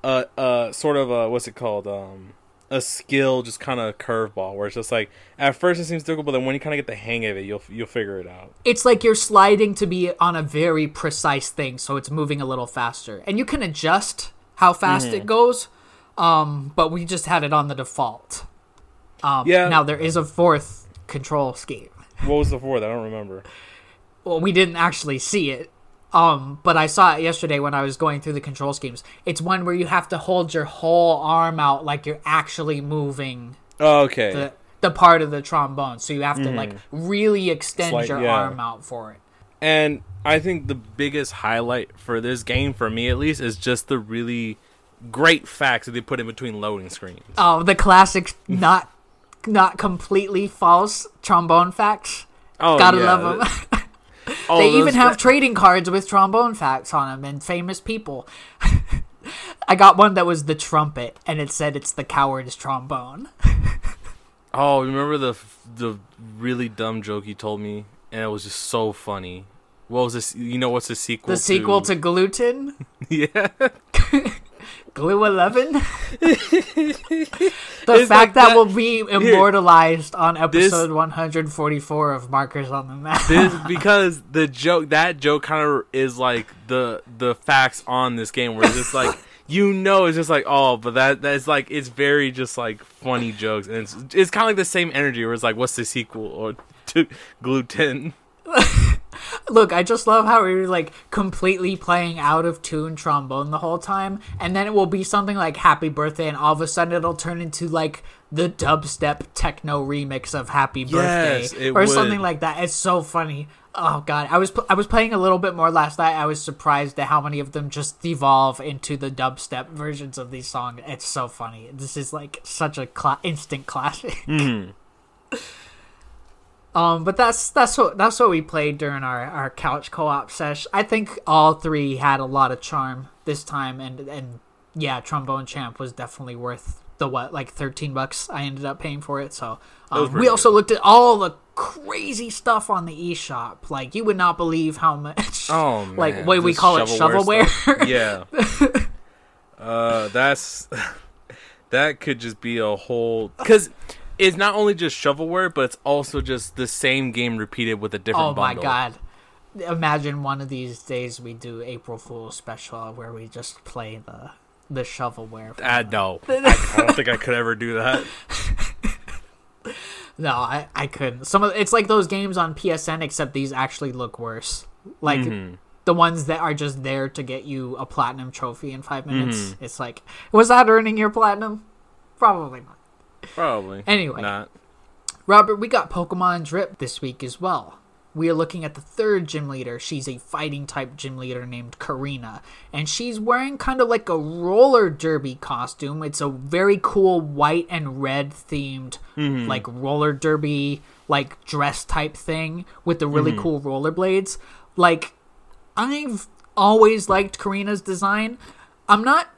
a a sort of a what's it called um a skill just kind of curveball where it's just like at first it seems difficult, but then when you kind of get the hang of it, you'll you'll figure it out. it's like you're sliding to be on a very precise thing so it's moving a little faster and you can adjust how fast Mm-hmm. it goes um but we just had it on the default um Yeah. now there is a fourth control scheme What was the fourth? I don't remember. well we didn't actually see it um but i saw it yesterday when i was going through the control schemes it's one where you have to hold your whole arm out like you're actually moving Oh, okay. the the part of the trombone so you have to like really extend Slight- your yeah. arm out for it And I think the biggest highlight for this game, for me at least, is just the really great facts that they put in between loading screens. Oh, the classic, not not completely false trombone facts. Oh, Gotta yeah. love them. They even have fa- trading cards with trombone facts on them and famous people. I got one that was the trumpet, and it said it's the coward's trombone. Oh, remember the the really dumb joke you told me, and it was just so funny. What was this? You know what's the sequel? The sequel to gluten, yeah. Glue Eleven. the It's fact like that, that- will be immortalized on episode 144 of Markers on the Map. This because the joke that joke kind of is like the the facts on this game where it's just like you know it's just like oh but that that's like it's very just like funny jokes and it's it's kind of like the same energy where it's like what's the sequel or to gluten Look, I just love how we're like completely playing out of tune trombone the whole time, and then it will be something like Happy Birthday, and all of a sudden it'll turn into like the dubstep techno remix of Happy Birthday Yes, it or would. something like that. It's so funny. Oh god, I was pl- I was playing a little bit more last night. I was surprised at how many of them just devolve into the dubstep versions of these songs. It's so funny. This is like such a cla- instant classic. Mm-hmm. Um, but that's that's what that's what we played during our, our couch co-op sesh. I think all three had a lot of charm this time, and and yeah, Trombone Champ was definitely worth the what like thirteen bucks I ended up paying for it. So um, we also looked at all the crazy stuff on the eShop. Like you would not believe how much. oh man, like what we call it shovelware shovelware. yeah uh that's that could just be a whole because it's not only just shovelware but it's also just the same game repeated with a different oh my bundle. god. Imagine one of these days we do April Fool's special where we just play the the shovelware. Ah, no, I, I don't think I could ever do that. No, I, I couldn't. Some of it's like those games on PSN, except these actually look worse. Like Mm-hmm. the ones that are just there to get you a platinum trophy in five minutes. Mm-hmm. It's like, was that earning your platinum? Probably not. Probably. Anyway. Not. Robert, we got Pokemon Drip this week as well. We are looking at the third gym leader. She's a fighting type gym leader named Korrina, and she's wearing kind of like a roller derby costume. It's a very cool white and red themed, mm-hmm. like roller derby, like dress type thing with the really mm-hmm. cool rollerblades. Like, I've always liked Korrina's design. I'm not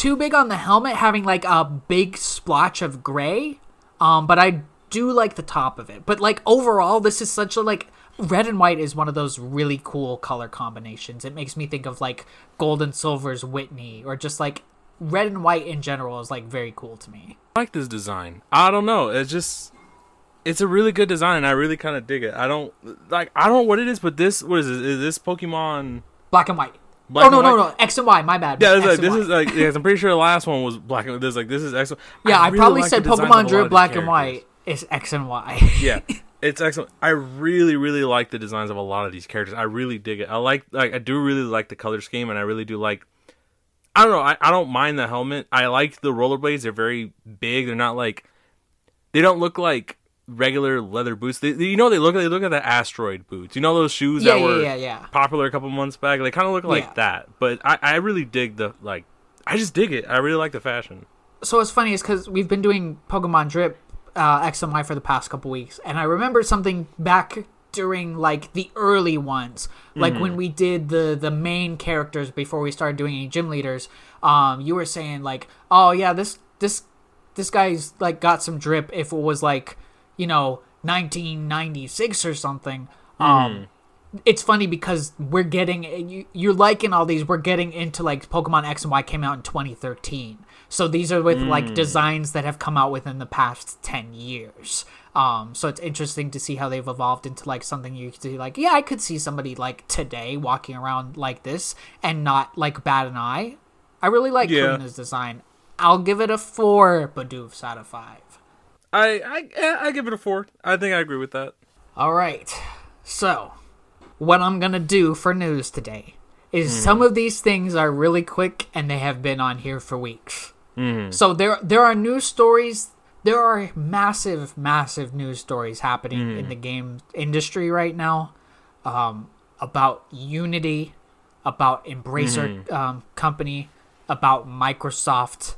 too big on the helmet having like a big splotch of gray um but i do like the top of it but like overall this is such a like red and white is one of those really cool color combinations it makes me think of like gold and silver's whitney or just like red and white in general is like very cool to me I like this design. I don't know. It's just it's a really good design and I really kind of dig it. I don't like I don't know what it is, but this what is it? Is this Pokemon black and white Black oh no no no x and y my bad Yeah, like this Y. is like yeah, I'm pretty sure the last one was black and this like this is excellent. yeah i, really probably like said the designs of a pokemon Drew black and white is x and y yeah, it's excellent. I really, really like the designs of a lot of these characters. I really dig it. I like, like, I do really like the color scheme, and I really do like. I don't know. I, I don't mind the helmet. I like the rollerblades. They're very big. They're not like. They don't look like regular leather boots. They, they- you know, they look. They look like the asteroid boots. You know those shoes Yeah, that yeah, were yeah, yeah. popular a couple months back. They kind of look like Yeah. that. But I, I really dig the like. I just dig it. I really like the fashion. so what's funny is because we've been doing Pokemon Drip uh, X and Y for the past couple weeks, and I remember something back during like the early ones, like when we did the the main characters before we started doing any gym leaders. Um, you were saying like, oh yeah, this this this guy's like got some drip. If it was like you know 1996 or something. Um, it's funny because we're getting you, you're liking all these we're getting into like pokemon x and y came out in 2013 so these are with like designs that have come out within the past 10 years. Um so it's interesting to see how they've evolved into like something you could see like yeah i could see somebody like today walking around like this and not like bat an eye. I really like Yeah. Design. I'll give it a four badoofs out of five I, I, eh, I give it a four. I think I agree with that. All right. So, what I'm going to do for news today is hmm. some of these things are really quick and they have been on here for weeks. Hmm. So there there are news stories, there are massive massive news stories happening in hmm. the game industry right now um, about Unity, about Embracer um, company, about Microsoft.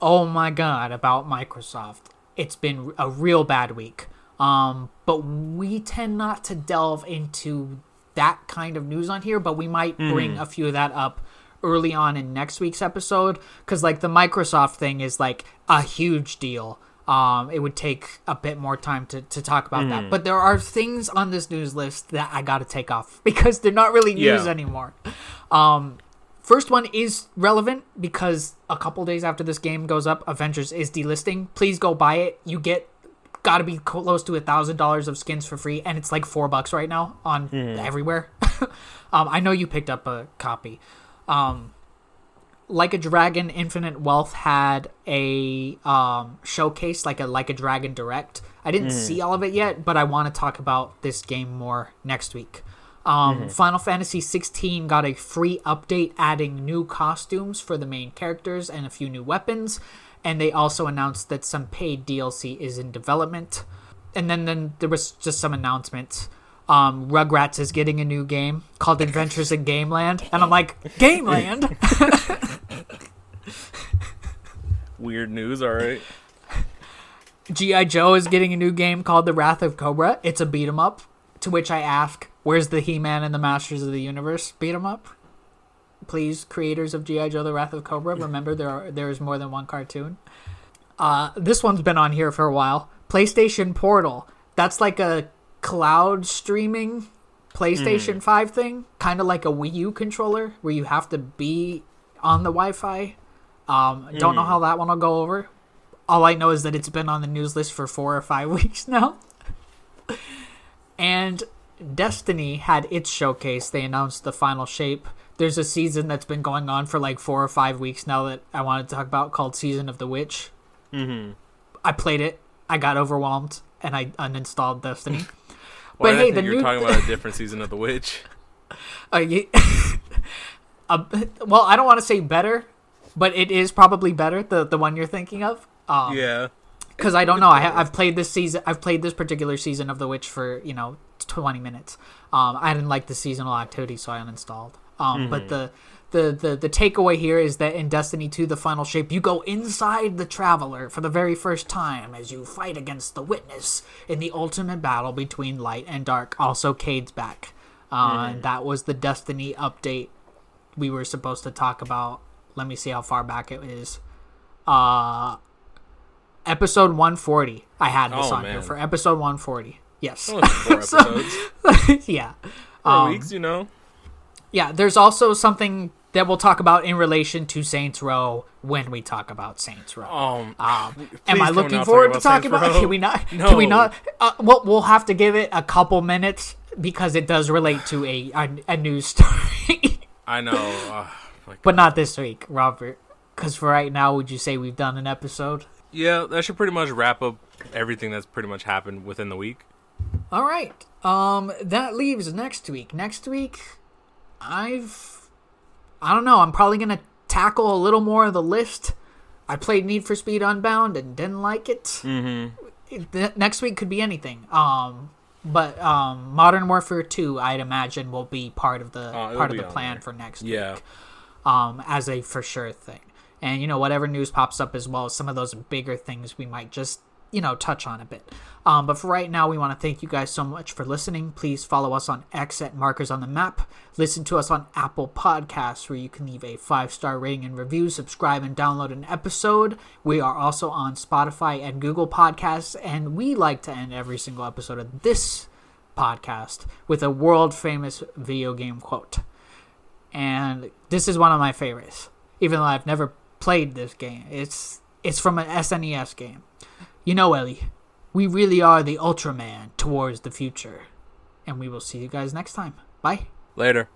Oh my god, about Microsoft. It's been a real bad week. Um, but we tend not to delve into that kind of news on here, but we might bring a few of that up early on in next week's episode because like the Microsoft thing is like a huge deal. Um, it would take a bit more time to, to talk about that, but there are things on this news list that I got to take off because they're not really news Yeah. anymore. Um, First one is relevant because a couple days after this game goes up, Avengers is delisting. Please go buy it. You get got to be close to a thousand dollars of skins for free, and it's like four bucks right now on everywhere. um, I know you picked up a copy. Um, like a Dragon Infinite Wealth had a um, showcase, like a Like a Dragon Direct. I didn't see all of it yet, but I want to talk about this game more next week. Um, Final Fantasy 16 got a free update adding new costumes for the main characters and a few new weapons, and they also announced that some paid DLC is in development. And then, then there was just some announcements. Um, Rugrats is getting a new game called Adventures in Gameland, and I'm like, Gameland? Weird news. All right. G.I. Joe is getting a new game called The Wrath of Cobra. It's a beat 'em up. To which I ask, where's the He Man and the Masters of the Universe Beat 'em up? Please, creators of G.I. Joe The Wrath of Cobra, remember there are there is more than one cartoon. Uh, this one's been on here for a while. PlayStation Portal. That's like a cloud streaming PlayStation 5 thing, kind of like a Wii U controller where you have to be on the Wi-Fi. Um, don't know how that one will go over. All I know is that it's been on the news list for four or five weeks now. and Destiny had its showcase. They announced the final shape. There's a season that's been going on for like four or five weeks now that I wanted to talk about called Season of the Witch. Mm-hmm. I played it. I got overwhelmed and I uninstalled Destiny. Why but hey, the you're new talking about a different season of The Witch. Uh, ye- uh, well, I don't want to say better, but it is probably better. The the one you're thinking of. Um, Yeah. because I don't know. I, I've played this season. I've played this particular season of The Witch for you know twenty minutes. Um, I didn't like the seasonal activity, so I uninstalled. Um, but the, the the the takeaway here is that in Destiny 2, the final shape, you go inside the Traveler for the very first time as you fight against the Witness in the ultimate battle between light and dark. Also, Cayde's back. Uh, and that was the Destiny update we were supposed to talk about. Let me see how far back it is. Uh, episode 140. I had this Oh, on here for episode 140. Yes. Four So- episodes. yeah. Four Um, weeks, you know. Yeah, there's also something that we'll talk about in relation to Saints Row when we talk about Saints Row. Um, Um, am I looking forward to talking about? Can we not? No. Can we not? Uh, well, we'll have to give it a couple minutes because it does relate to a a, a news story, I know. Uh, but not this week, Robert. Because for right now, would you say we've done an episode? yeah, that should pretty much wrap up everything that's pretty much happened within the week. All right. Um, that leaves next week. Next week, I've, I don't know. I'm probably gonna tackle a little more of the list. I played Need for Speed Unbound and didn't like it. Mm-hmm. Next week could be anything. Um, but um, Modern Warfare 2, I'd imagine, will be part of the it'll part of the plan there. for next Yeah. week. Um, as a for sure thing. And you know, whatever news pops up as well, some of those bigger things we might just you know touch on a bit. Um, but for right now, we want to thank you guys so much for listening. Please follow us on X at Markers on the Map. Listen to us on Apple Podcasts, where you can leave a five star rating and review. Subscribe and download an episode. We are also on Spotify and Google Podcasts, and we like to end every single episode of this podcast with a world famous video game quote. And this is one of my favorites, even though I've never played this game. It's it's from an SNES game. You know, Ellie, we really are the Ultraman towards the future. And we will see you guys next time. Bye. Later.